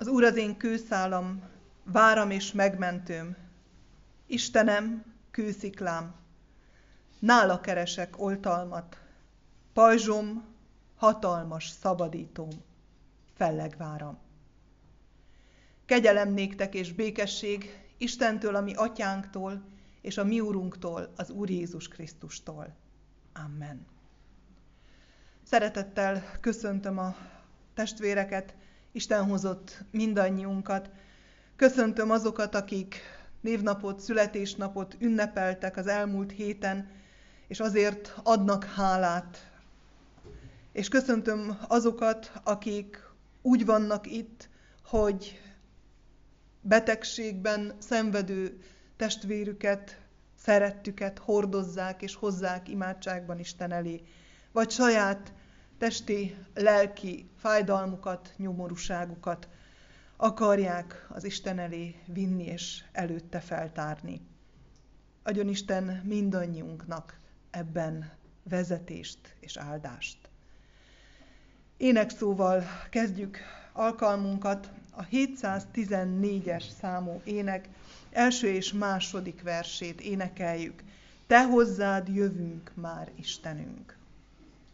Az Úr az én kőszálam, váram és megmentőm. Istenem, kősziklám, nála keresek oltalmat. Pajzsom, hatalmas szabadítóm, fellegváram. Kegyelem néktek és békesség Istentől, a mi atyánktól, és a mi úrunktól, az Úr Jézus Krisztustól. Amen. Szeretettel köszöntöm a testvéreket, Isten hozott mindannyiunkat. Köszöntöm azokat, akik névnapot, születésnapot ünnepeltek az elmúlt héten, és azért adnak hálát. És köszöntöm azokat, akik úgy vannak itt, hogy betegségben szenvedő testvérüket, szerettüket hordozzák és hozzák imádságban Isten elé, vagy saját testi, lelki fájdalmukat, nyomorúságukat akarják az Isten elé vinni és előtte feltárni. Adjon Isten mindannyiunknak ebben vezetést és áldást. Énekszóval kezdjük alkalmunkat, a 714-es számú ének első és második versét énekeljük. Te hozzád jövünk már, Istenünk.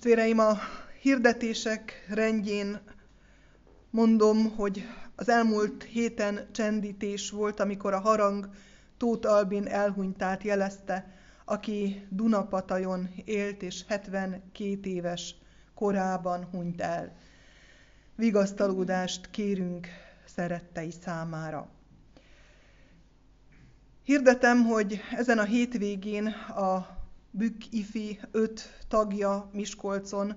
Testvéreim, a hirdetések rendjén mondom, hogy az elmúlt héten csendítés volt, amikor a harang Tóth Albin elhunytát jelezte, aki Dunapatajon élt, és 72 éves korában hunyt el. Vigasztalódást kérünk szerettei számára. Hirdetem, hogy ezen a hétvégén a Bükk Ifi öt tagja Miskolcon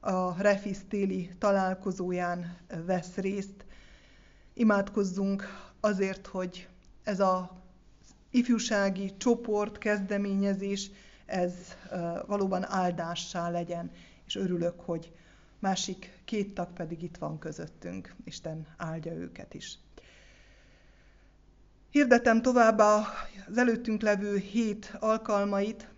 a Refis téli találkozóján vesz részt. Imádkozzunk azért, hogy ez az ifjúsági csoport, kezdeményezés, ez valóban áldássá legyen, és örülök, hogy másik két tag pedig itt van közöttünk. Isten áldja őket is. Hirdetem továbbá az előttünk levő hét alkalmait,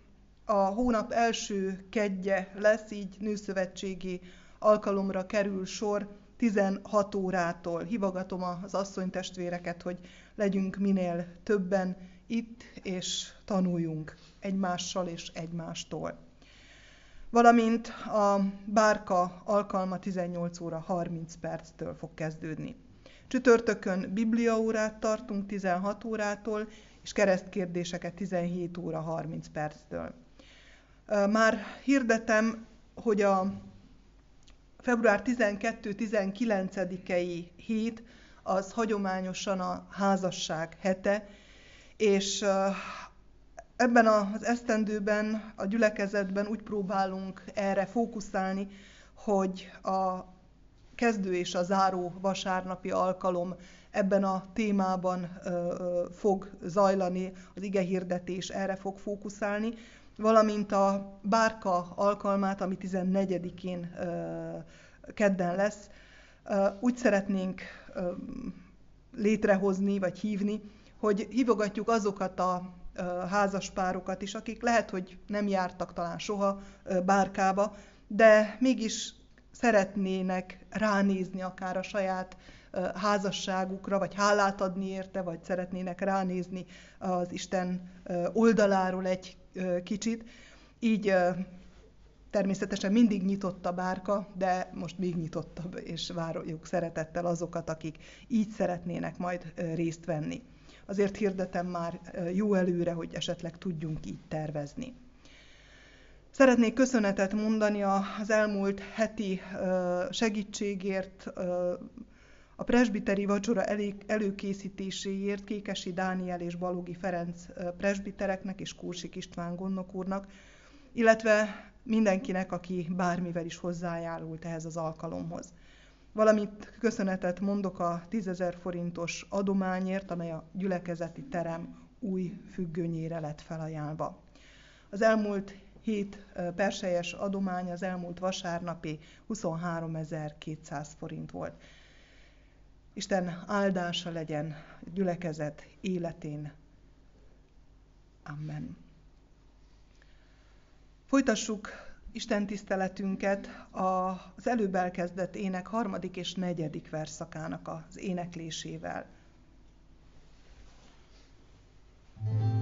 a hónap első kedje lesz, így nőszövetségi alkalomra kerül sor 16 órától. Hivogatom az asszonytestvéreket, hogy legyünk minél többen itt, és tanuljunk egymással és egymástól. Valamint a bárka alkalma 18 óra 30 perctől fog kezdődni. Csütörtökön bibliaórát tartunk 16 órától, és keresztkérdéseket 17 óra 30 perctől. Már hirdetem, hogy a február 12-19-i hét az hagyományosan a házasság hete, És ebben az esztendőben, a gyülekezetben úgy próbálunk erre fókuszálni, hogy a kezdő és a záró vasárnapi alkalom ebben a témában fog zajlani, az ige hirdetés erre fog fókuszálni, valamint a bárka alkalmát, ami 14-én kedden lesz, úgy szeretnénk létrehozni, vagy hívni, hogy hívogatjuk azokat a házaspárokat is, akik lehet, hogy nem jártak talán soha bárkába, de mégis szeretnének ránézni akár a saját házasságukra, vagy hálát adni érte, vagy szeretnének ránézni az Isten oldaláról egy kicsit. Így természetesen mindig nyitott a bárka, de most még nyitottabb, és várjuk szeretettel azokat, akik így szeretnének majd részt venni. Azért hirdetem már jó előre, hogy esetleg tudjunk így tervezni. Szeretnék köszönetet mondani az elmúlt heti segítségért, a presbiteri vacsora előkészítéséért Kékesi Dániel és Balogi Ferenc presbitereknek és Kursik István gondnok úrnak, illetve mindenkinek, aki bármivel is hozzájárult ehhez az alkalomhoz. Valamint köszönetet mondok a 10.000 forintos adományért, amely a gyülekezeti terem új függönyére lett felajánlva. Az elmúlt hét perselyes adomány az elmúlt vasárnapi 23.200 forint volt. Isten áldása legyen gyülekezet életén. Amen. Folytassuk Isten tiszteletünket az előbb elkezdett ének harmadik és negyedik verszakának az éneklésével. thank you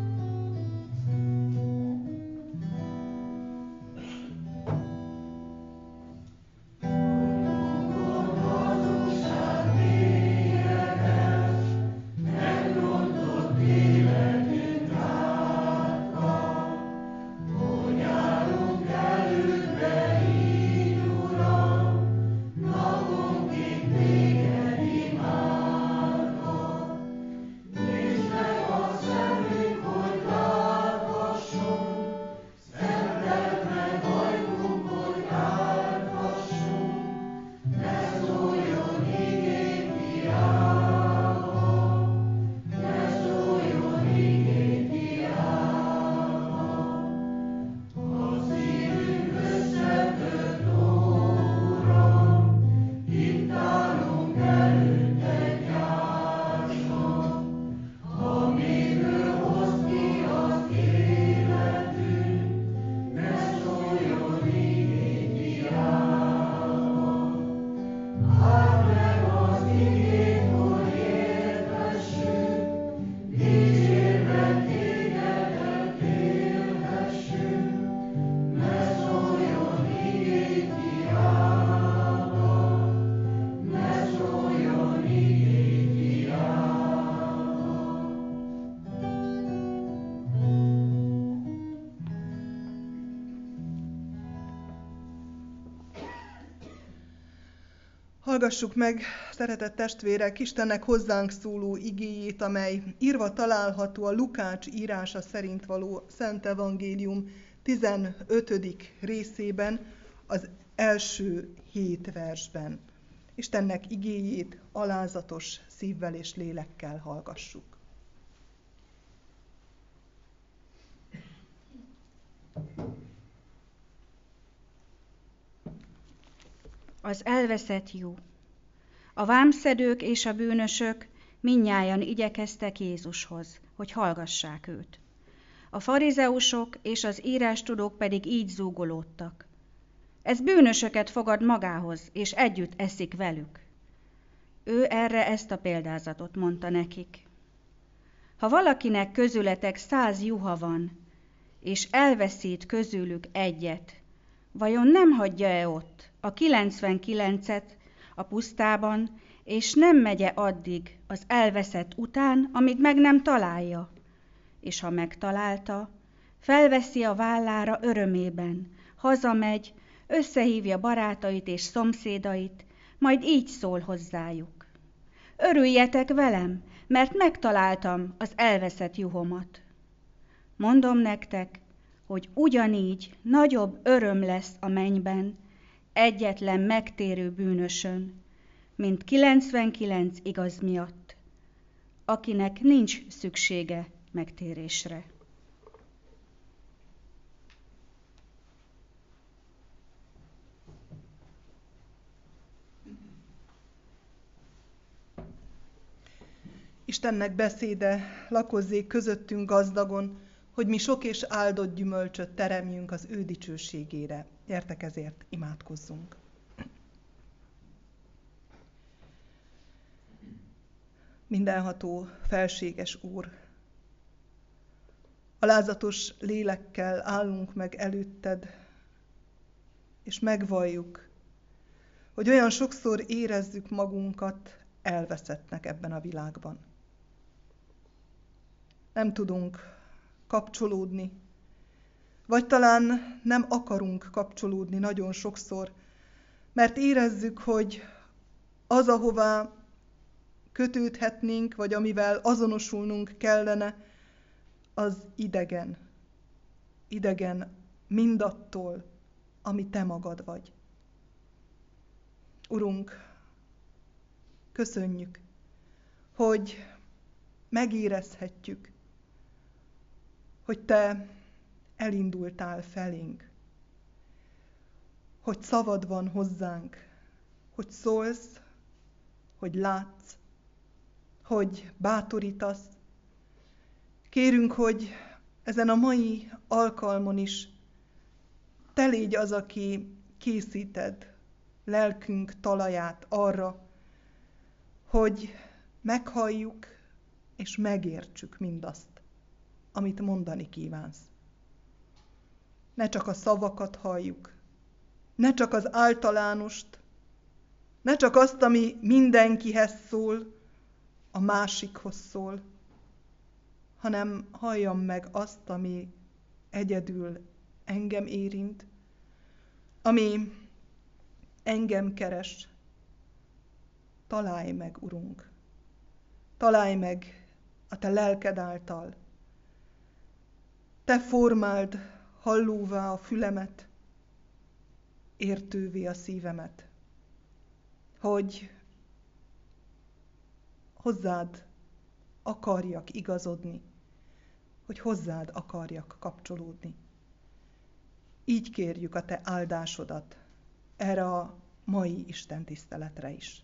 Hallgassuk meg, szeretett testvérek, Istennek hozzánk szóló igéjét, amely írva található a Lukács írása szerint való Szent Evangélium 15. részében, az első hét versben. Istennek igéjét alázatos szívvel és lélekkel hallgassuk. Az elveszett jó. A vámszedők és a bűnösök minnyáján igyekeztek Jézushoz, hogy hallgassák őt. A farizeusok és az írástudók pedig így zúgolódtak. Ez bűnösöket fogad magához, és együtt eszik velük. Ő erre ezt a példázatot mondta nekik. Ha valakinek közületek száz juha van, és elveszít közülük egyet, vajon nem hagyja-e ott a 99-et a pusztában, és nem megye addig az elveszett után, amíg meg nem találja. És ha megtalálta, felveszi a vállára örömében, hazamegy, összehívja barátait és szomszédait, majd így szól hozzájuk. Örüljetek velem, mert megtaláltam az elveszett juhomat. Mondom nektek, hogy ugyanígy nagyobb öröm lesz a mennyben egyetlen megtérő bűnösön, mint 99 igaz miatt, akinek nincs szüksége megtérésre. Istennek beszéde lakozzék közöttünk gazdagon, hogy mi sok és áldott gyümölcsöt teremjünk az ő dicsőségére. Gyertek ezért, imádkozzunk. Mindenható, felséges Úr, alázatos lélekkel állunk meg előtted, és megvalljuk, hogy olyan sokszor érezzük magunkat elveszettnek ebben a világban. Nem tudunk kapcsolódni. Vagy talán nem akarunk kapcsolódni nagyon sokszor, mert érezzük, hogy az, ahová kötődhetnénk, vagy amivel azonosulnunk kellene, az idegen. Idegen mindattól, ami te magad vagy. Urunk, köszönjük, hogy megérezhetjük, hogy te elindultál felénk, hogy szavad van hozzánk, hogy szólsz, hogy látsz, hogy bátorítasz. Kérünk, hogy ezen a mai alkalmon is te légy az, aki készíted lelkünk talaját arra, hogy meghalljuk és megértsük mindazt, amit mondani kívánsz. Ne csak a szavakat halljuk, ne csak az általánost, ne csak azt, ami mindenkihez szól, a másikhoz szól, hanem halljam meg azt, ami egyedül engem érint, ami engem keres. Találj meg, Urunk! Találj meg a Te lelked által, te formáld hallóvá a fülemet, értővé a szívemet, hogy hozzád akarjak igazodni, hogy hozzád akarjak kapcsolódni. Így kérjük a te áldásodat erre a mai Isten tiszteletre is.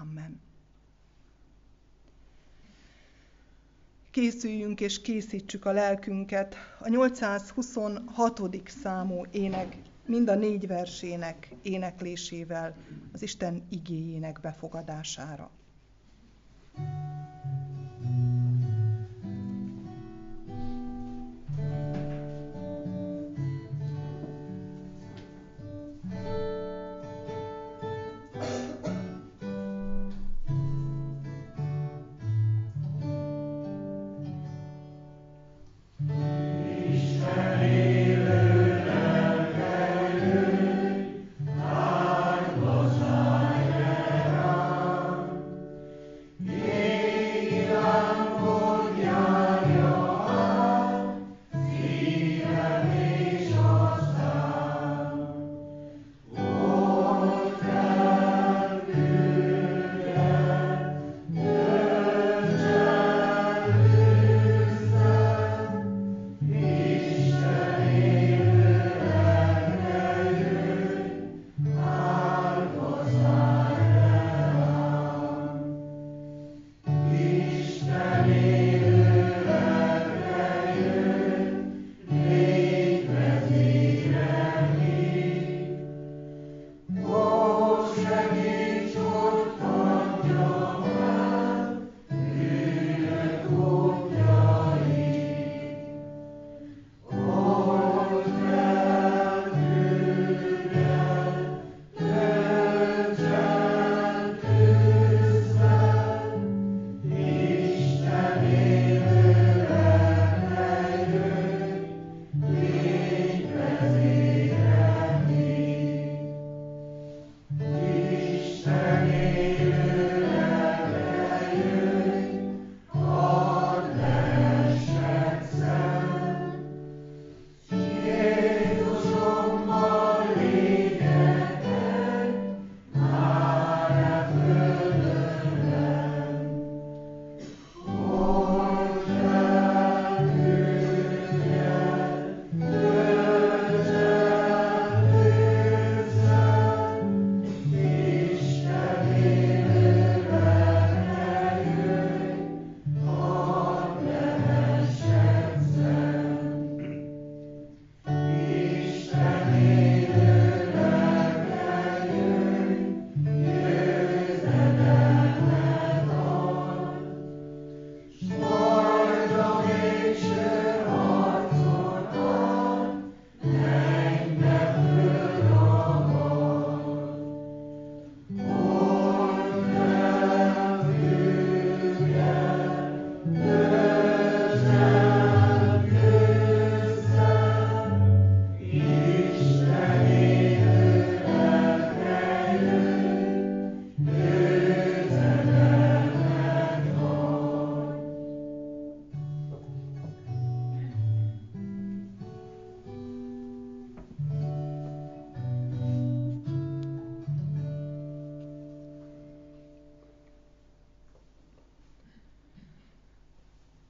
Amen. Készüljünk és készítsük a lelkünket a 826. számú ének mind a négy versének éneklésével az Isten igéjének befogadására.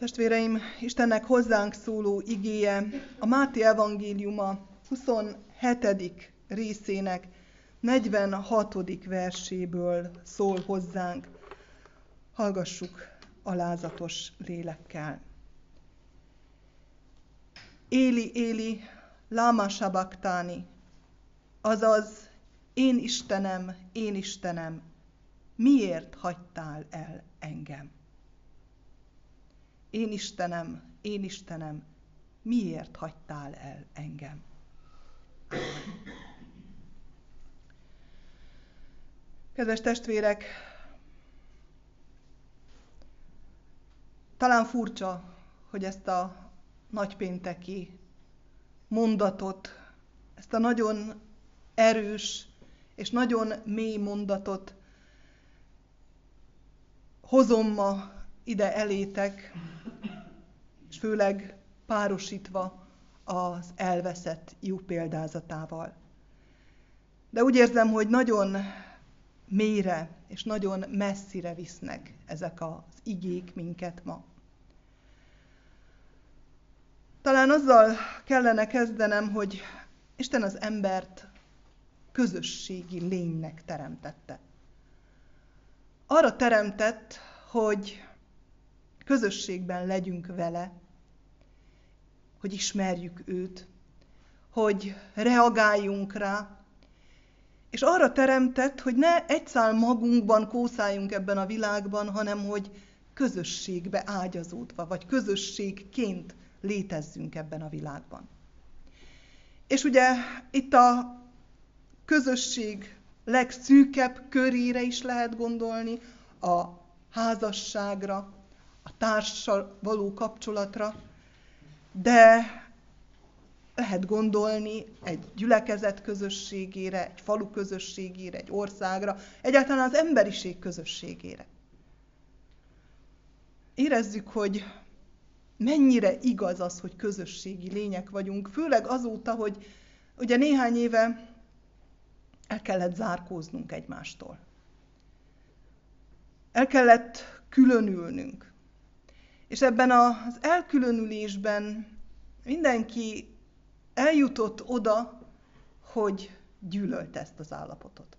Testvéreim, Istennek hozzánk szóló igéje a Máté evangéliuma 27. részének 46. verséből szól hozzánk. Hallgassuk alázatos lélekkel. Éli, Éli, láma sabaktáni, azaz, én Istenem, én Istenem, miért hagytál el engem? Én Istenem, én Istenem, miért hagytál el engem? Kedves testvérek, talán furcsa, hogy ezt a nagypénteki mondatot, ezt a nagyon erős és nagyon mély mondatot hozom ma ide elétek, és főleg párosítva az elveszett jó példázatával. De úgy érzem, hogy nagyon mélyre és nagyon messzire visznek ezek az igék minket ma. Talán azzal kellene kezdenem, hogy Isten az embert közösségi lénynek teremtette. Arra teremtett, hogy közösségben legyünk vele, hogy ismerjük őt, hogy reagáljunk rá, és arra teremtett, hogy ne egyszál magunkban kószáljunk ebben a világban, hanem hogy közösségbe ágyazódva, vagy közösségként létezzünk ebben a világban. És ugye itt a közösség legszűkebb körére is lehet gondolni, a házasságra, a társal való kapcsolatra, de lehet gondolni egy gyülekezet közösségére, egy falu közösségére, egy országra, egyáltalán az emberiség közösségére. Érezzük, hogy mennyire igaz az, hogy közösségi lények vagyunk, főleg azóta, hogy ugye néhány éve el kellett zárkóznunk egymástól. El kellett különülnünk. És ebben az elkülönülésben mindenki eljutott oda, hogy gyűlölt ezt az állapotot.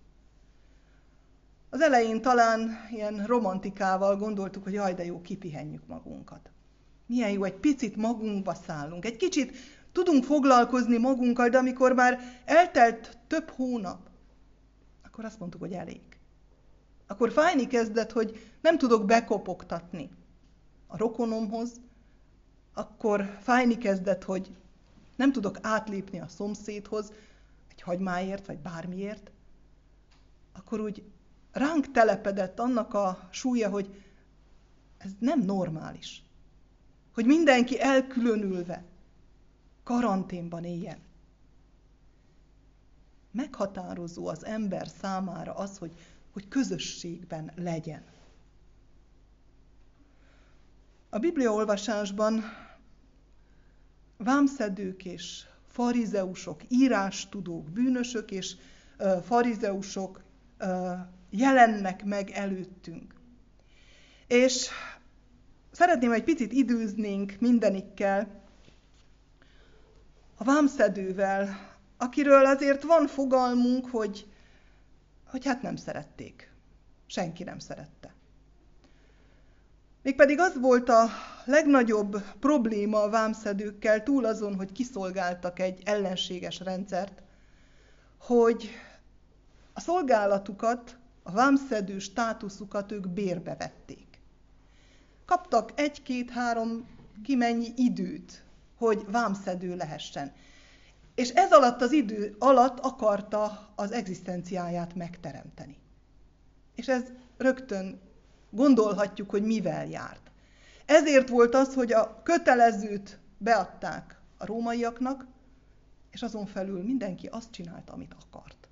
Az elején talán ilyen romantikával gondoltuk, hogy jaj, de jó, kipihenjük magunkat. Milyen jó, egy picit magunkba szállunk, egy kicsit tudunk foglalkozni magunkkal, de amikor már eltelt több hónap, akkor azt mondtuk, hogy elég. Akkor fájni kezdett, hogy nem tudok bekopogtatni a rokonomhoz, akkor fájni kezdett, hogy nem tudok átlépni a szomszédhoz, egy hagymáért, vagy bármiért, akkor úgy ránk telepedett annak a súlya, hogy ez nem normális. Hogy mindenki elkülönülve, karanténban éljen. Meghatározó az ember számára az, hogy, hogy közösségben legyen. A bibliaolvasásban vámszedők és farizeusok, írástudók, bűnösök és farizeusok jelennek meg előttünk. És szeretném, egy picit időznénk mindenikkel a vámszedővel, akiről azért van fogalmunk, hogy, hogy hát nem szerették. Senki nem szerette. Mégpedig az volt a legnagyobb probléma a vámszedőkkel, túl azon, hogy kiszolgáltak egy ellenséges rendszert, hogy a szolgálatukat, a vámszedő státuszukat ők bérbe vették. Kaptak egy-két-három kimennyi időt, hogy vámszedő lehessen. És ez alatt az idő alatt akarta az egzisztenciáját megteremteni. És ez rögtön gondolhatjuk, hogy mivel járt. Ezért volt az, hogy a kötelezőt beadták a rómaiaknak, és azon felül mindenki azt csinálta, amit akart.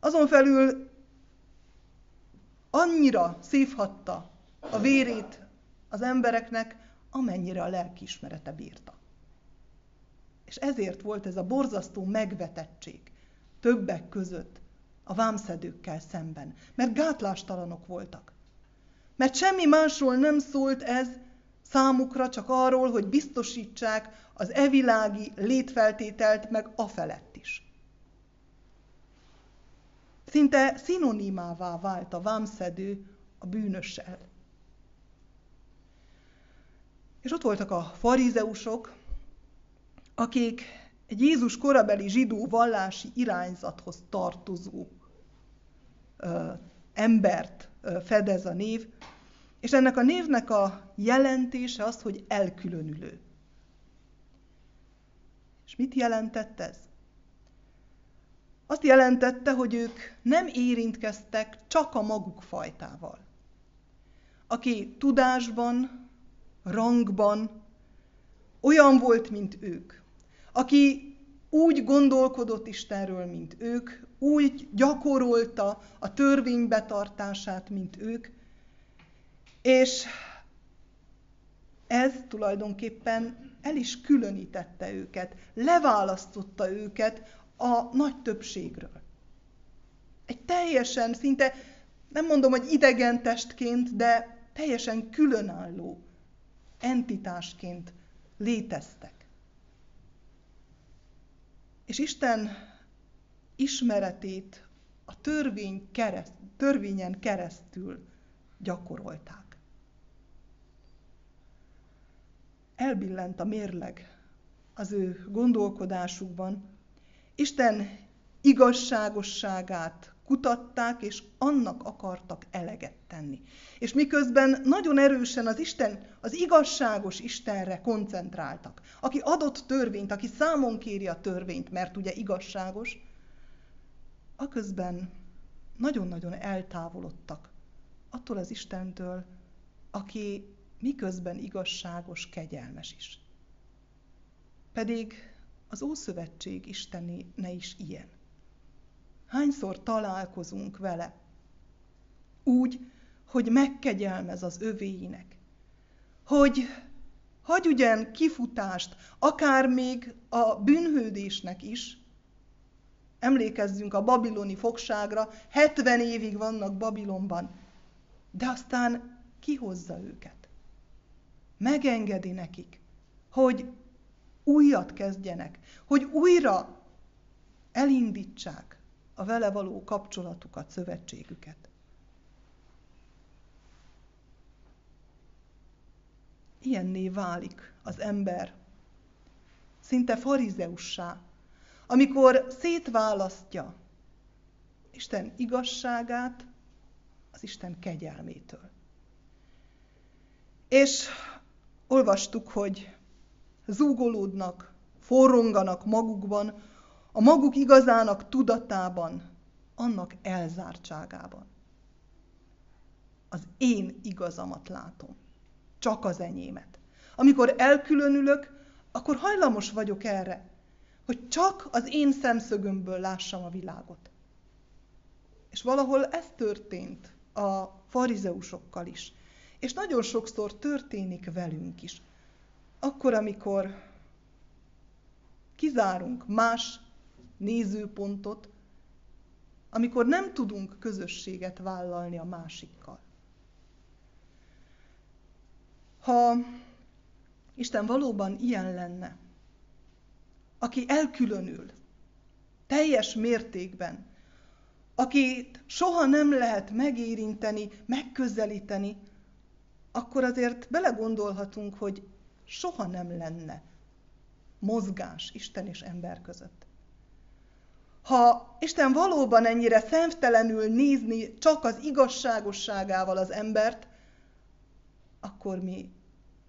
Azon felül annyira szívhatta a vérét az embereknek, amennyire a lelkiismerete bírta. És ezért volt ez a borzasztó megvetettség többek között a vámszedőkkel szemben, mert gátlástalanok voltak. Mert semmi másról nem szólt ez, számukra csak arról, hogy biztosítsák az evilági létfeltételt, meg a felett is. Szinte szinonimává vált a vámszedő a bűnössel. És ott voltak a farizeusok, akik egy Jézus korabeli zsidó vallási irányzathoz tartozó ö, embert fedez a név, és ennek a névnek a jelentése az, hogy elkülönülő. És mit jelentett ez? Azt jelentette, hogy ők nem érintkeztek csak a maguk fajtával. Aki tudásban, rangban olyan volt, mint ők, aki úgy gondolkodott Istenről, mint ők, úgy gyakorolta a törvény betartását, mint ők, és ez tulajdonképpen el is különítette őket, leválasztotta őket a nagy többségről. Egy teljesen, szinte nem mondom, hogy idegen testként, de teljesen különálló entitásként léteztek. És Isten ismeretét a törvény kereszt, törvényen keresztül gyakorolták. Elbillent a mérleg az ő gondolkodásukban. Isten igazságosságát kutatták, és annak akartak eleget tenni. És miközben nagyon erősen az Isten, az igazságos Istenre koncentráltak, aki adott törvényt, aki számon kéri a törvényt, mert ugye igazságos, aközben nagyon-nagyon eltávolodtak attól az Istentől, aki miközben igazságos, kegyelmes is. Pedig az Ószövetség Istene is ilyen. Hányszor találkozunk vele? Úgy, hogy megkegyelmez az övéinek. Hogy hagy ugyan kifutást, akár még a bűnhődésnek is. Emlékezzünk a babiloni fogságra, 70 évig vannak Babilonban, de aztán kihozza őket. Megengedi nekik, hogy újat kezdjenek, hogy újra elindítsák a vele való kapcsolatukat, szövetségüket. Ilyenné válik az ember, szinte farizeussá, amikor szétválasztja Isten igazságát az Isten kegyelmétől. És olvastuk, hogy zúgolódnak, forronganak magukban, a maguk igazának tudatában, annak elzártságában. Az én igazamat látom, csak az enyémet. Amikor elkülönülök, akkor hajlamos vagyok erre, hogy csak az én szemszögömből lássam a világot. És valahol ez történt a farizeusokkal is. És nagyon sokszor történik velünk is. Akkor, amikor kizárunk más nézőpontot, amikor nem tudunk közösséget vállalni a másikkal. Ha Isten valóban ilyen lenne, aki elkülönül, teljes mértékben, akit soha nem lehet megérinteni, megközelíteni, akkor azért belegondolhatunk, hogy soha nem lenne mozgás Isten és ember között. Ha Isten valóban ennyire szemtelenül nézni csak az igazságosságával az embert, akkor mi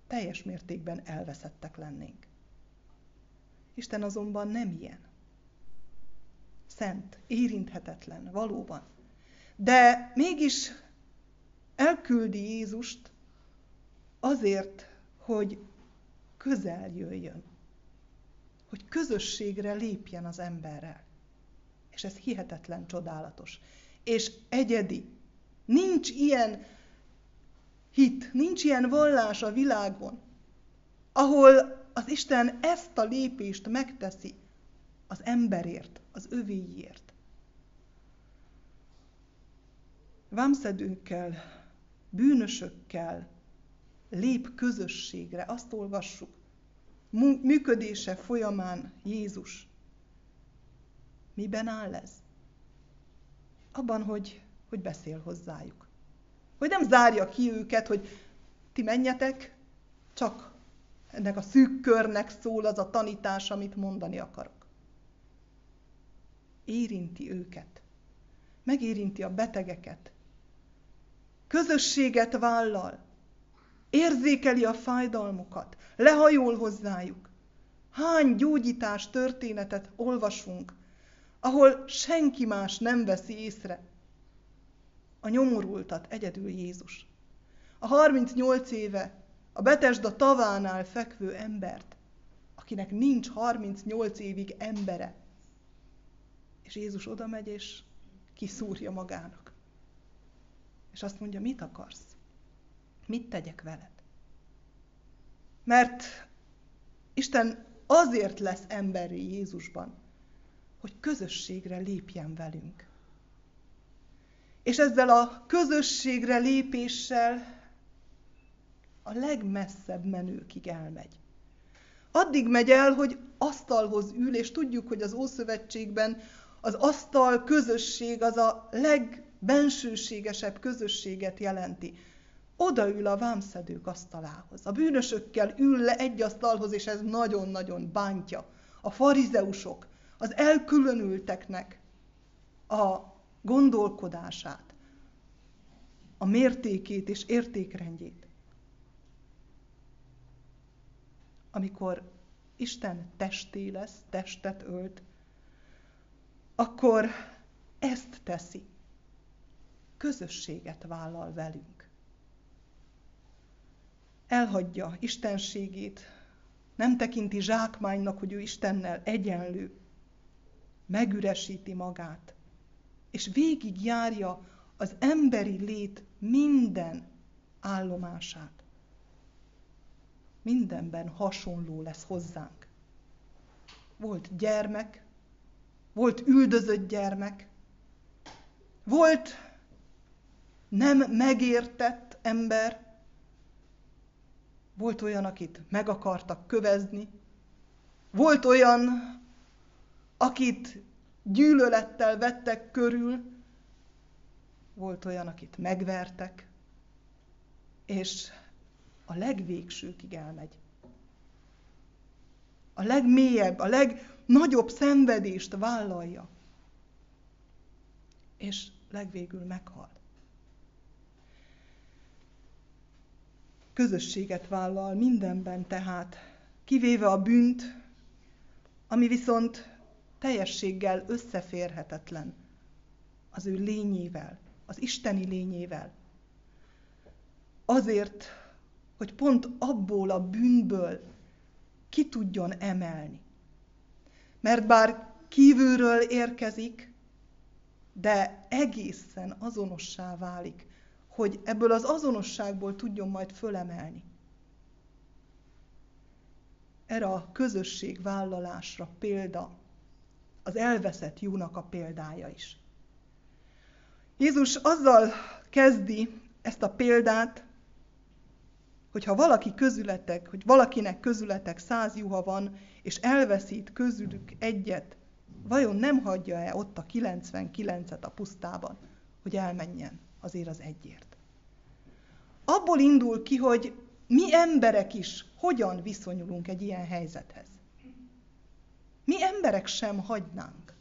teljes mértékben elveszettek lennénk. Isten azonban nem ilyen. Szent, érinthetetlen, valóban. De mégis elküldi Jézust azért, hogy közel jöjjön, hogy közösségre lépjen az emberrel. És ez hihetetlen csodálatos. És egyedi. Nincs ilyen hit, nincs ilyen vallás a világon, ahol az Isten ezt a lépést megteszi az emberért, az övéiért. Vámszedőkkel, bűnösökkel, lép közösségre. Azt olvassuk. Működése folyamán Jézus. Miben áll ez? Abban, hogy, hogy beszél hozzájuk. Hogy nem zárja ki őket, hogy ti menjetek, csak ennek a szűk körnek szól az a tanítás, amit mondani akarok. Érinti őket. Megérinti a betegeket. Közösséget vállal. Érzékeli a fájdalmukat. Lehajol hozzájuk. Hány gyógyítás történetet olvasunk, ahol senki más nem veszi észre. A nyomorultat egyedül Jézus. A 38 éve a Betesda tavánál fekvő embert, akinek nincs 38 évig embere. És Jézus oda megy, és kiszúrja magának. És azt mondja, mit akarsz? Mit tegyek veled? Mert Isten azért lesz emberi Jézusban, hogy közösségre lépjen velünk. És ezzel a közösségre lépéssel a legmesszebb menőkig elmegy. Addig megy el, hogy asztalhoz ül, és tudjuk, hogy az Ószövetségben az asztal közösség az a legbensőségesebb közösséget jelenti. Oda ül a vámszedők asztalához. A bűnösökkel ül le egy asztalhoz, és ez nagyon-nagyon bántja. A farizeusok, az elkülönülteknek a gondolkodását, a mértékét és értékrendjét. Amikor Isten testé lesz, testet ölt, akkor ezt teszi. Közösséget vállal velünk. Elhagyja istenségét, nem tekinti zsákmánynak, hogy ő Istennel egyenlő, megüresíti magát, és végig járja az emberi lét minden állomását mindenben hasonló lesz hozzánk. Volt gyermek, volt üldözött gyermek, volt nem megértett ember, volt olyan, akit meg akartak kövezni, volt olyan, akit gyűlölettel vettek körül, volt olyan, akit megvertek, és a legvégsőkig elmegy. A legmélyebb, a legnagyobb szenvedést vállalja. És legvégül meghal. Közösséget vállal mindenben tehát, kivéve a bűnt, ami viszont teljességgel összeférhetetlen az ő lényével, az isteni lényével. Azért hogy pont abból a bűnből ki tudjon emelni. Mert bár kívülről érkezik, de egészen azonossá válik, hogy ebből az azonosságból tudjon majd fölemelni. Erre a közösségvállalásra példa az elveszett jónak a példája is. Jézus azzal kezdi ezt a példát, hogyha valaki közületek, hogy valakinek közületek száz juha van, és elveszít közülük egyet, vajon nem hagyja-e ott a 99-et a pusztában, hogy elmenjen azért az egyért? Abból indul ki, hogy mi emberek is hogyan viszonyulunk egy ilyen helyzethez. Mi emberek sem hagynánk,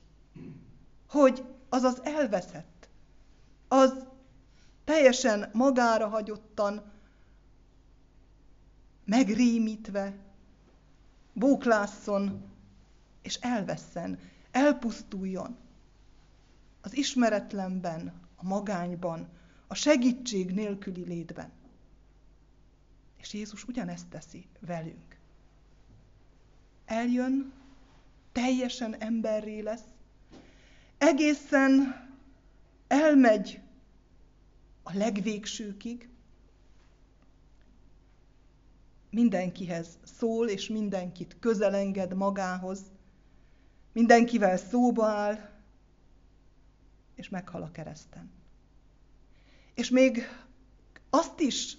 hogy az az elveszett, az teljesen magára hagyottan, megrémítve, bóklásszon, és elvesszen, elpusztuljon. Az ismeretlenben, a magányban, a segítség nélküli létben. És Jézus ugyanezt teszi velünk. Eljön, teljesen emberré lesz, egészen elmegy a legvégsőkig, mindenkihez szól, és mindenkit közelenged magához, mindenkivel szóba áll, és meghal a kereszten. És még azt is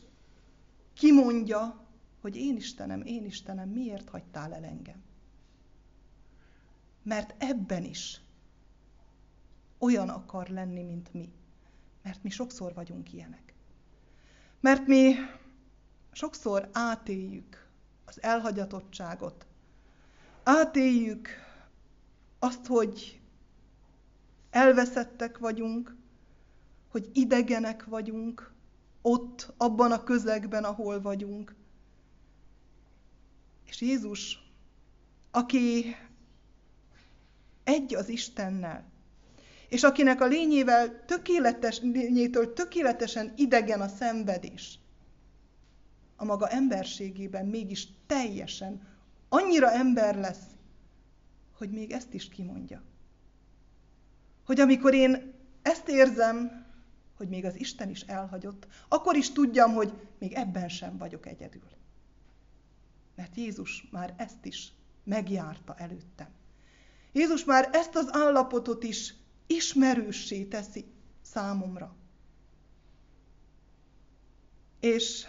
kimondja, hogy én Istenem, én Istenem, miért hagytál el engem? Mert ebben is olyan akar lenni, mint mi. Mert mi sokszor vagyunk ilyenek. Mert mi sokszor átéljük az elhagyatottságot, átéljük azt, hogy elveszettek vagyunk, hogy idegenek vagyunk ott, abban a közegben, ahol vagyunk. És Jézus, aki egy az Istennel, és akinek a lényével tökéletes, lényétől tökéletesen idegen a szenvedés, a maga emberségében mégis teljesen annyira ember lesz, hogy még ezt is kimondja. Hogy amikor én ezt érzem, hogy még az Isten is elhagyott, akkor is tudjam, hogy még ebben sem vagyok egyedül. Mert Jézus már ezt is megjárta előttem. Jézus már ezt az állapotot is ismerőssé teszi számomra. És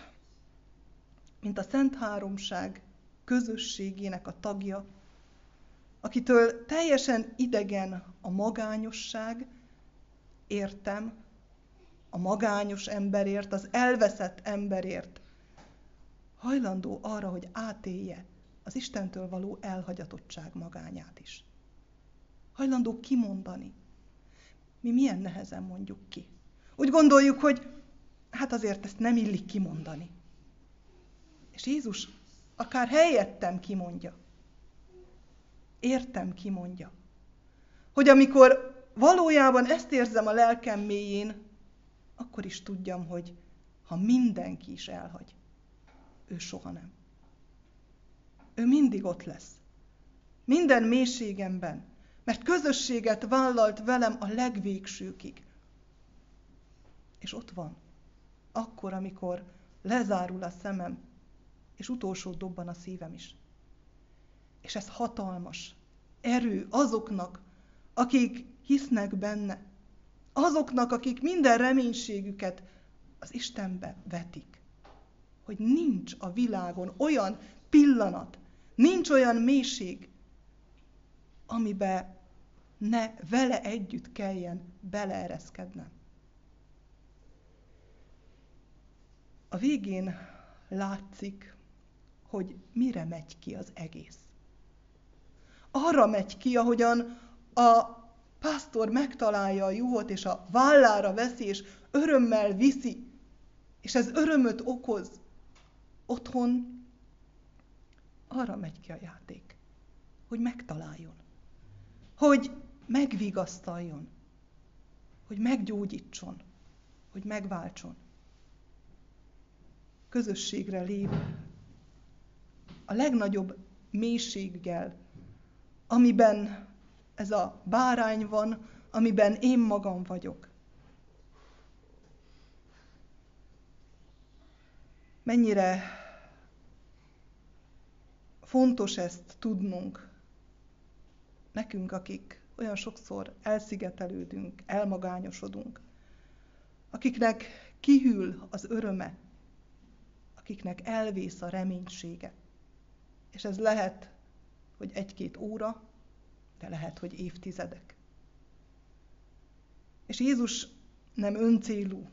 mint a Szent Háromság közösségének a tagja, akitől teljesen idegen a magányosság, értem, a magányos emberért, az elveszett emberért, hajlandó arra, hogy átélje az Istentől való elhagyatottság magányát is. Hajlandó kimondani. Mi milyen nehezen mondjuk ki. Úgy gondoljuk, hogy hát azért ezt nem illik kimondani. És Jézus akár helyettem kimondja. Értem kimondja. Hogy amikor valójában ezt érzem a lelkem mélyén, akkor is tudjam, hogy ha mindenki is elhagy, ő soha nem. Ő mindig ott lesz. Minden mélységemben, mert közösséget vállalt velem a legvégsőkig. És ott van. Akkor, amikor lezárul a szemem, és utolsó dobban a szívem is. És ez hatalmas erő azoknak, akik hisznek benne, azoknak, akik minden reménységüket az Istenbe vetik. Hogy nincs a világon olyan pillanat, nincs olyan mélység, amibe ne vele együtt kelljen beleereszkednem. A végén látszik, hogy mire megy ki az egész. Arra megy ki, ahogyan a pásztor megtalálja a juhot, és a vállára veszi, és örömmel viszi, és ez örömöt okoz. Otthon arra megy ki a játék, hogy megtaláljon, hogy megvigasztaljon, hogy meggyógyítson, hogy megváltson. Közösségre lép a legnagyobb mélységgel, amiben ez a bárány van, amiben én magam vagyok. Mennyire fontos ezt tudnunk, nekünk, akik olyan sokszor elszigetelődünk, elmagányosodunk, akiknek kihűl az öröme, akiknek elvész a reménysége. És ez lehet, hogy egy-két óra, de lehet, hogy évtizedek. És Jézus nem öncélú,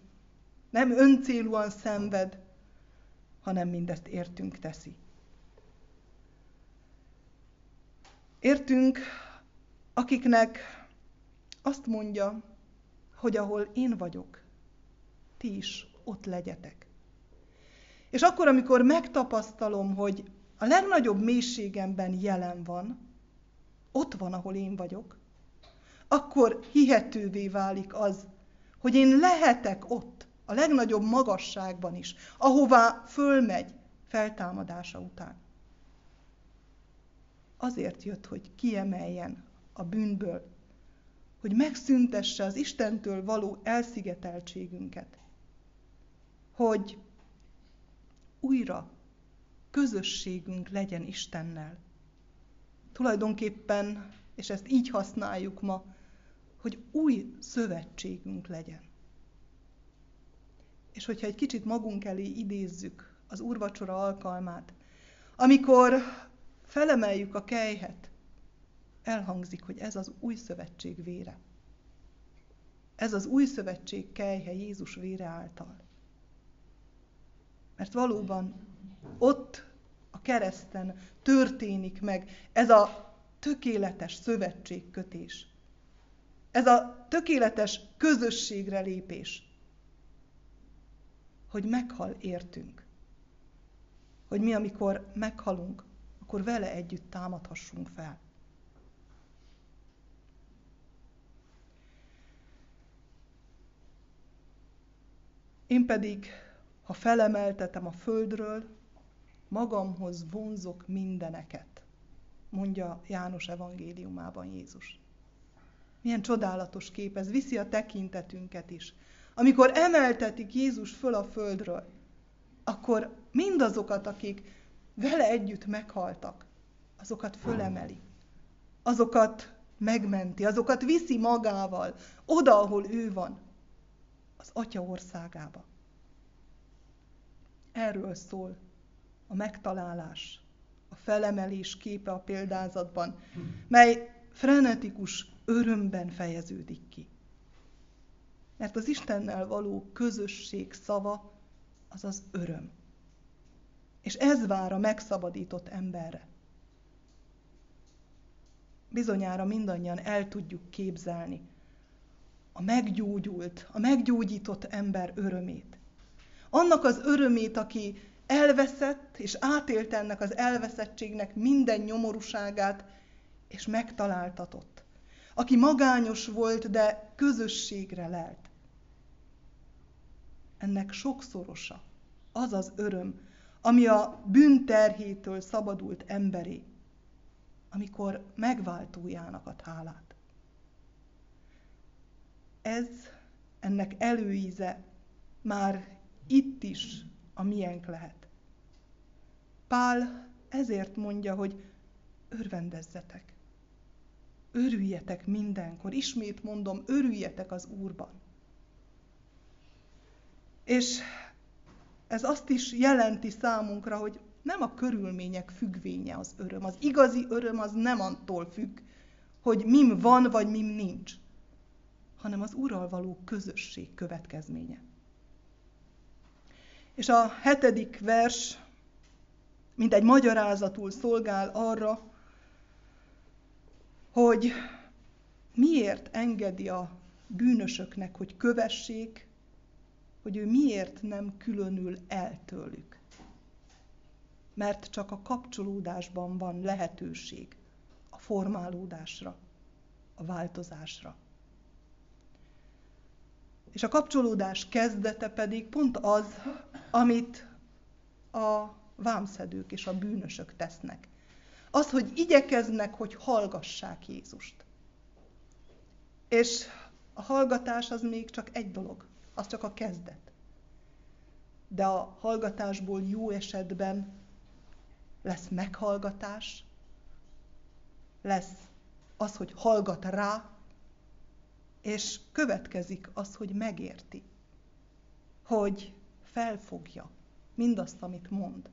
nem öncélúan szenved, hanem mindezt értünk teszi. Értünk, akiknek azt mondja, hogy ahol én vagyok, ti is ott legyetek. És akkor, amikor megtapasztalom, hogy a legnagyobb mélységemben jelen van, ott van, ahol én vagyok, akkor hihetővé válik az, hogy én lehetek ott, a legnagyobb magasságban is, ahová fölmegy feltámadása után. Azért jött, hogy kiemeljen a bűnből, hogy megszüntesse az Istentől való elszigeteltségünket, hogy újra közösségünk legyen Istennel. Tulajdonképpen, és ezt így használjuk ma, hogy új szövetségünk legyen. És hogyha egy kicsit magunk elé idézzük az úrvacsora alkalmát, amikor felemeljük a kejhet, elhangzik, hogy ez az új szövetség vére. Ez az új szövetség kejhe Jézus vére által. Mert valóban ott a kereszten történik meg ez a tökéletes szövetségkötés. Ez a tökéletes közösségre lépés. Hogy meghal értünk. Hogy mi, amikor meghalunk, akkor vele együtt támadhassunk fel. Én pedig, ha felemeltetem a földről, magamhoz vonzok mindeneket, mondja János evangéliumában Jézus. Milyen csodálatos kép, ez viszi a tekintetünket is. Amikor emeltetik Jézus föl a földről, akkor mindazokat, akik vele együtt meghaltak, azokat fölemeli. Azokat megmenti, azokat viszi magával, oda, ahol ő van, az Atya országába. Erről szól a megtalálás, a felemelés képe a példázatban, mely frenetikus örömben fejeződik ki. Mert az Istennel való közösség szava az az öröm. És ez vár a megszabadított emberre. Bizonyára mindannyian el tudjuk képzelni a meggyógyult, a meggyógyított ember örömét. Annak az örömét, aki elveszett, és átélte ennek az elveszettségnek minden nyomorúságát, és megtaláltatott. Aki magányos volt, de közösségre lelt. Ennek sokszorosa az az öröm, ami a bűnterhétől szabadult emberé, amikor megváltójának ad hálát. Ez, ennek előíze már itt is a miénk lehet. Pál ezért mondja, hogy örvendezzetek. Örüljetek mindenkor. Ismét mondom, örüljetek az Úrban. És ez azt is jelenti számunkra, hogy nem a körülmények függvénye az öröm. Az igazi öröm az nem attól függ, hogy mim van, vagy mim nincs, hanem az Úrral való közösség következménye. És a hetedik vers, mint egy magyarázatul szolgál arra, hogy miért engedi a bűnösöknek, hogy kövessék, hogy ő miért nem különül el tőlük. Mert csak a kapcsolódásban van lehetőség a formálódásra, a változásra. És a kapcsolódás kezdete pedig pont az, amit a vámszedők és a bűnösök tesznek. Az, hogy igyekeznek, hogy hallgassák Jézust. És a hallgatás az még csak egy dolog, az csak a kezdet. De a hallgatásból jó esetben lesz meghallgatás, lesz az, hogy hallgat rá, és következik az, hogy megérti, hogy felfogja mindazt, amit mond.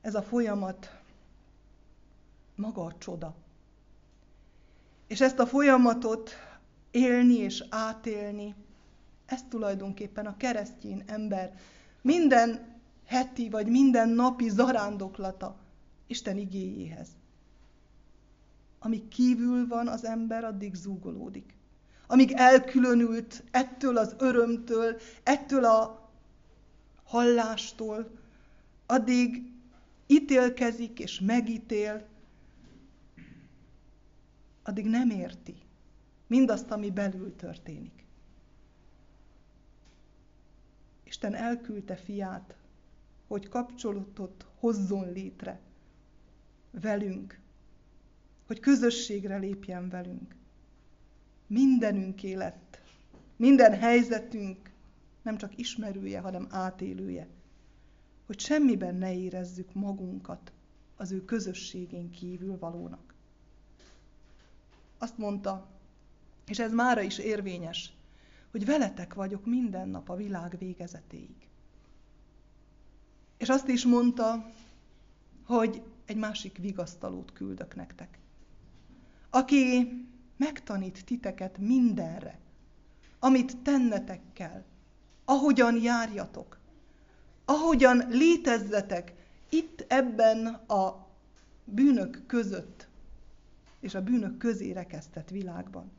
Ez a folyamat maga a csoda. És ezt a folyamatot élni és átélni, ez tulajdonképpen a keresztény ember minden heti vagy minden napi zarándoklata Isten igéjéhez. Amíg kívül van az ember, addig zúgolódik. Amíg elkülönült ettől az örömtől, ettől a hallástól, addig ítélkezik és megítél, addig nem érti mindazt, ami belül történik. Isten elküldte fiát, hogy kapcsolatot hozzon létre velünk, hogy közösségre lépjen velünk. Mindenünk élet, minden helyzetünk nem csak ismerője, hanem átélője. Hogy semmiben ne érezzük magunkat az ő közösségén kívül valónak. Azt mondta, és ez mára is érvényes, hogy veletek vagyok minden nap a világ végezetéig. És azt is mondta, hogy egy másik vigasztalót küldök nektek, aki megtanít titeket mindenre, amit tennetek kell, ahogyan járjatok, ahogyan létezzetek itt ebben a bűnök között, és a bűnök közé rekesztett világban.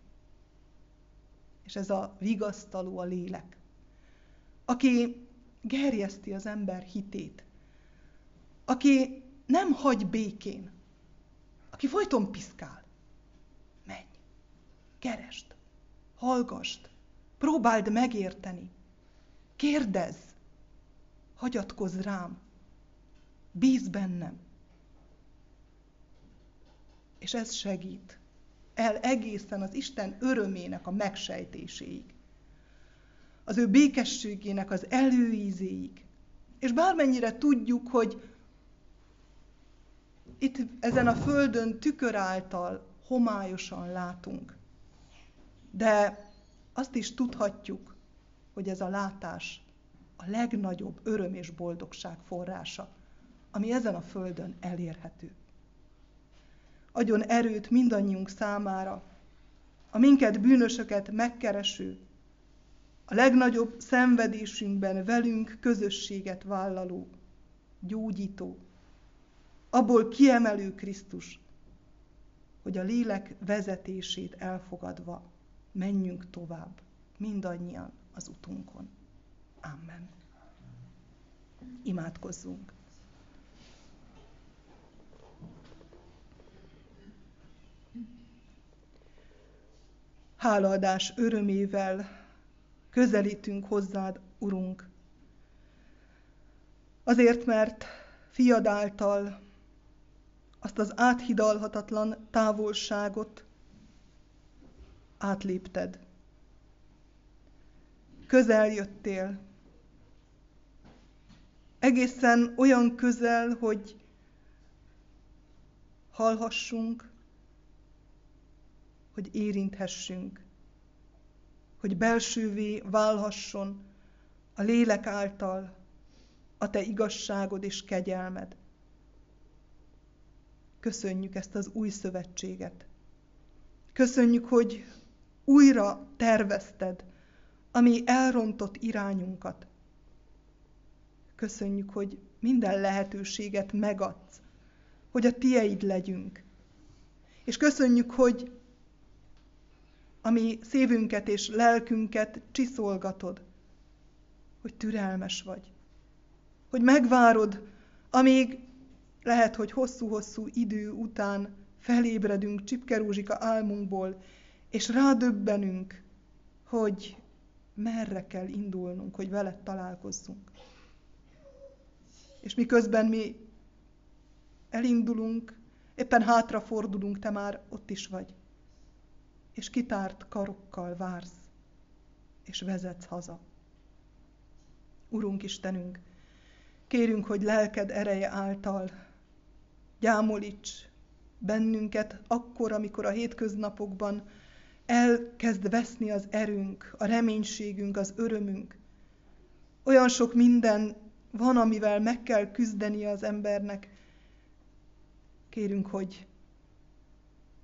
És ez a vigasztaló a lélek, aki gerjeszti az ember hitét, aki nem hagy békén, aki folyton piszkál. Menj, keresd, hallgasd, próbáld megérteni, kérdezz, hagyatkozz rám, bíz bennem. És ez segít el egészen az Isten örömének a megsejtéséig. Az ő békességének az előízéig. És bármennyire tudjuk, hogy itt ezen a földön tükör által homályosan látunk. De azt is tudhatjuk, hogy ez a látás a legnagyobb öröm és boldogság forrása, ami ezen a földön elérhető. Adjon erőt mindannyiunk számára, a minket bűnösöket megkereső, a legnagyobb szenvedésünkben velünk közösséget vállaló, gyógyító, abból kiemelő Krisztus, hogy a lélek vezetését elfogadva menjünk tovább, mindannyian az utunkon. Amen. Imádkozzunk. Hálaadás örömével közelítünk hozzád, Urunk. Azért, mert fiad által azt az áthidalhatatlan távolságot átlépted. Közel jöttél. Egészen olyan közel, hogy hallhassunk, hogy érinthessünk, hogy belsővé válhasson a lélek által a te igazságod és kegyelmed. Köszönjük ezt az új szövetséget. Köszönjük, hogy újra tervezted a mi elrontott irányunkat. Köszönjük, hogy minden lehetőséget megadsz, hogy a tieid legyünk. És köszönjük, hogy ami szívünket és lelkünket csiszolgatod, hogy türelmes vagy, hogy megvárod, amíg lehet, hogy hosszú-hosszú idő után felébredünk csipkerózsika álmunkból, és rádöbbenünk, hogy merre kell indulnunk, hogy veled találkozzunk. És miközben mi elindulunk, éppen hátrafordulunk, te már ott is vagy. És kitárt karokkal vársz, és vezetsz haza. Urunk Istenünk, kérünk, hogy lelked ereje által gyámolíts bennünket akkor, amikor a hétköznapokban elkezd veszni az erőnk, a reménységünk, az örömünk. Olyan sok minden van, amivel meg kell küzdenie az embernek. Kérünk, hogy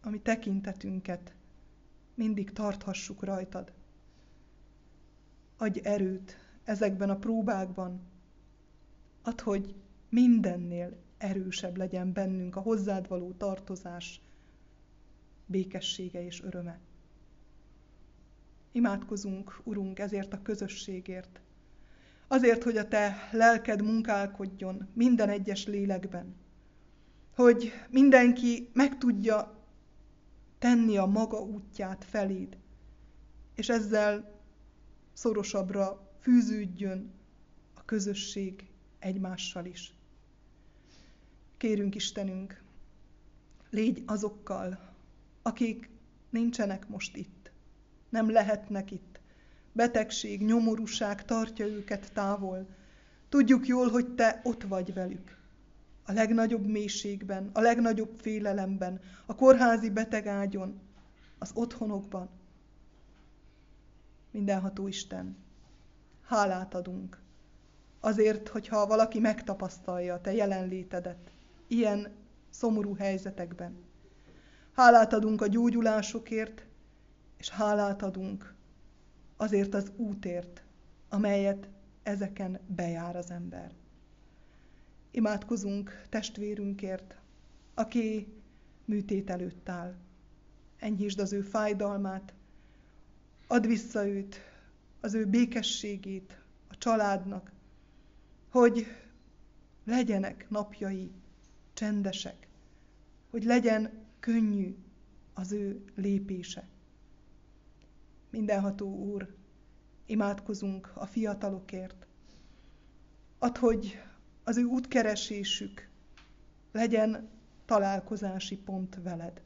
a mi tekintetünket mindig tarthassuk rajtad. Adj erőt ezekben a próbákban. Add, hogy mindennél erősebb legyen bennünk a hozzád való tartozás, békessége és öröme. Imádkozunk, Urunk, ezért a közösségért. Azért, hogy a Te lelked munkálkodjon minden egyes lélekben. Hogy mindenki meg tudja tenni a maga útját feléd, és ezzel szorosabbra fűződjön a közösség egymással is. Kérünk Istenünk, légy azokkal, akik nincsenek most itt, nem lehetnek itt. Betegség, nyomorúság tartja őket távol. Tudjuk jól, hogy Te ott vagy velük. A legnagyobb mélységben, a legnagyobb félelemben, a kórházi betegágyon, az otthonokban. Mindenható Isten, hálát adunk, Azért, hogyha valaki megtapasztalja a te jelenlétedet ilyen szomorú helyzetekben. Hálát adunk a gyógyulásokért, és hálát adunk azért az útért, amelyet ezeken bejár az ember. Imádkozunk testvérünkért, aki műtét előtt áll. Enyhítsd az ő fájdalmát, add vissza őt, az ő békességét a családnak, hogy legyenek napjai csendesek, hogy legyen könnyű az ő lépése. Mindenható Úr, imádkozunk a fiatalokért. Add, hogy az ő útkeresésük legyen találkozási pont veled.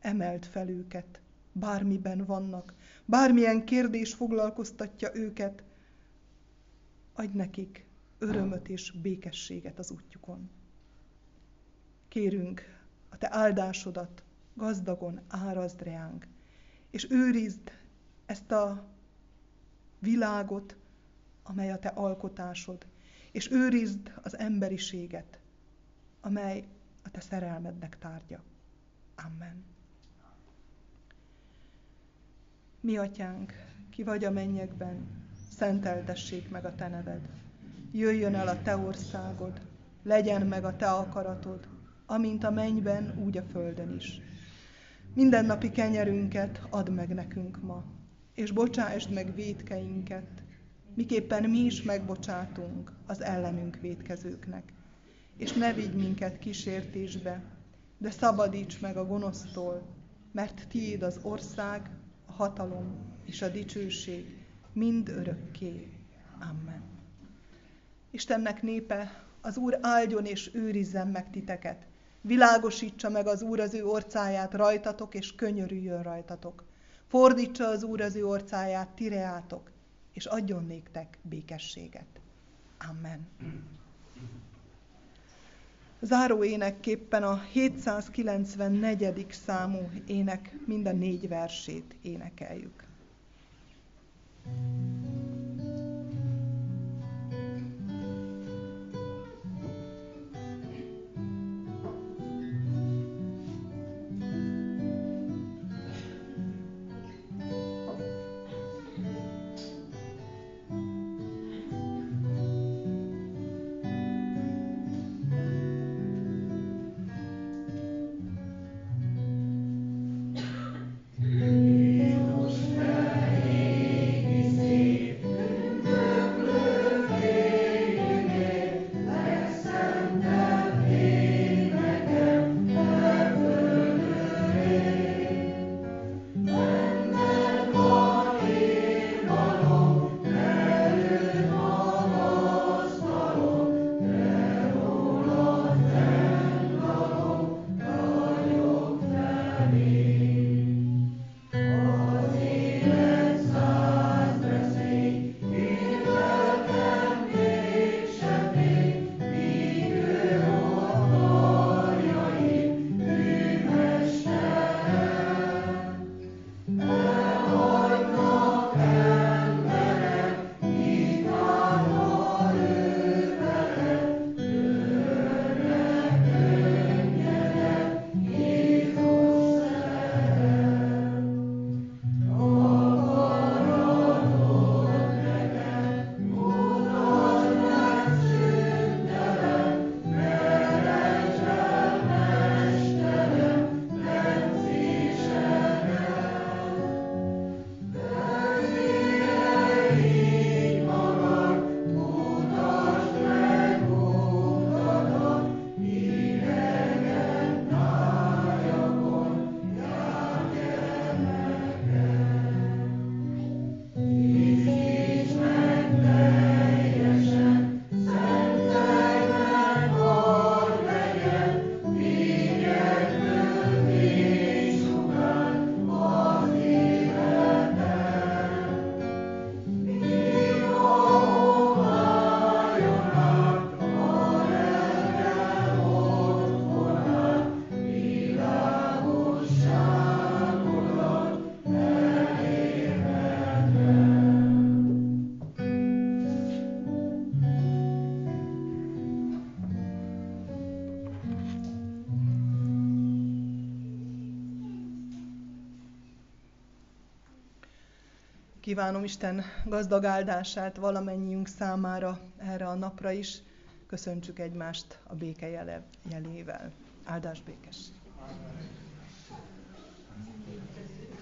Emeld fel őket, bármiben vannak, bármilyen kérdés foglalkoztatja őket, adj nekik örömöt és békességet az útjukon. Kérünk a Te áldásodat gazdagon árazd reánk, és őrizd ezt a világot, amely a Te alkotásod, és őrizd az emberiséget, amely a Te szerelmednek tárgya. Amen. Mi atyánk, ki vagy a mennyekben, szenteltessék meg a Te neved. Jöjjön el a Te országod, legyen meg a Te akaratod, amint a mennyben, úgy a földön is. Minden napi kenyerünket add meg nekünk ma, és bocsásd meg védkeinket, miképpen mi is megbocsátunk az ellenünk védkezőknek. És ne vigy minket kísértésbe, de szabadíts meg a gonosztól, mert tiéd az ország, a hatalom és a dicsőség mind örökké. Amen. Istennek népe, az Úr áldjon és őrizzen meg titeket. Világosítsa meg az Úr az ő orcáját rajtatok, és könyörüljön rajtatok. Fordítsa az Úr az ő orcáját tireátok, és adjon néktek békességet. Amen. Záró énekképpen a 794. számú ének minden négy versét énekeljük. thank you Kívánom Isten gazdag áldását valamennyiünk számára erre a napra is. Köszöntsük egymást a béke jelével. Áldás békesség!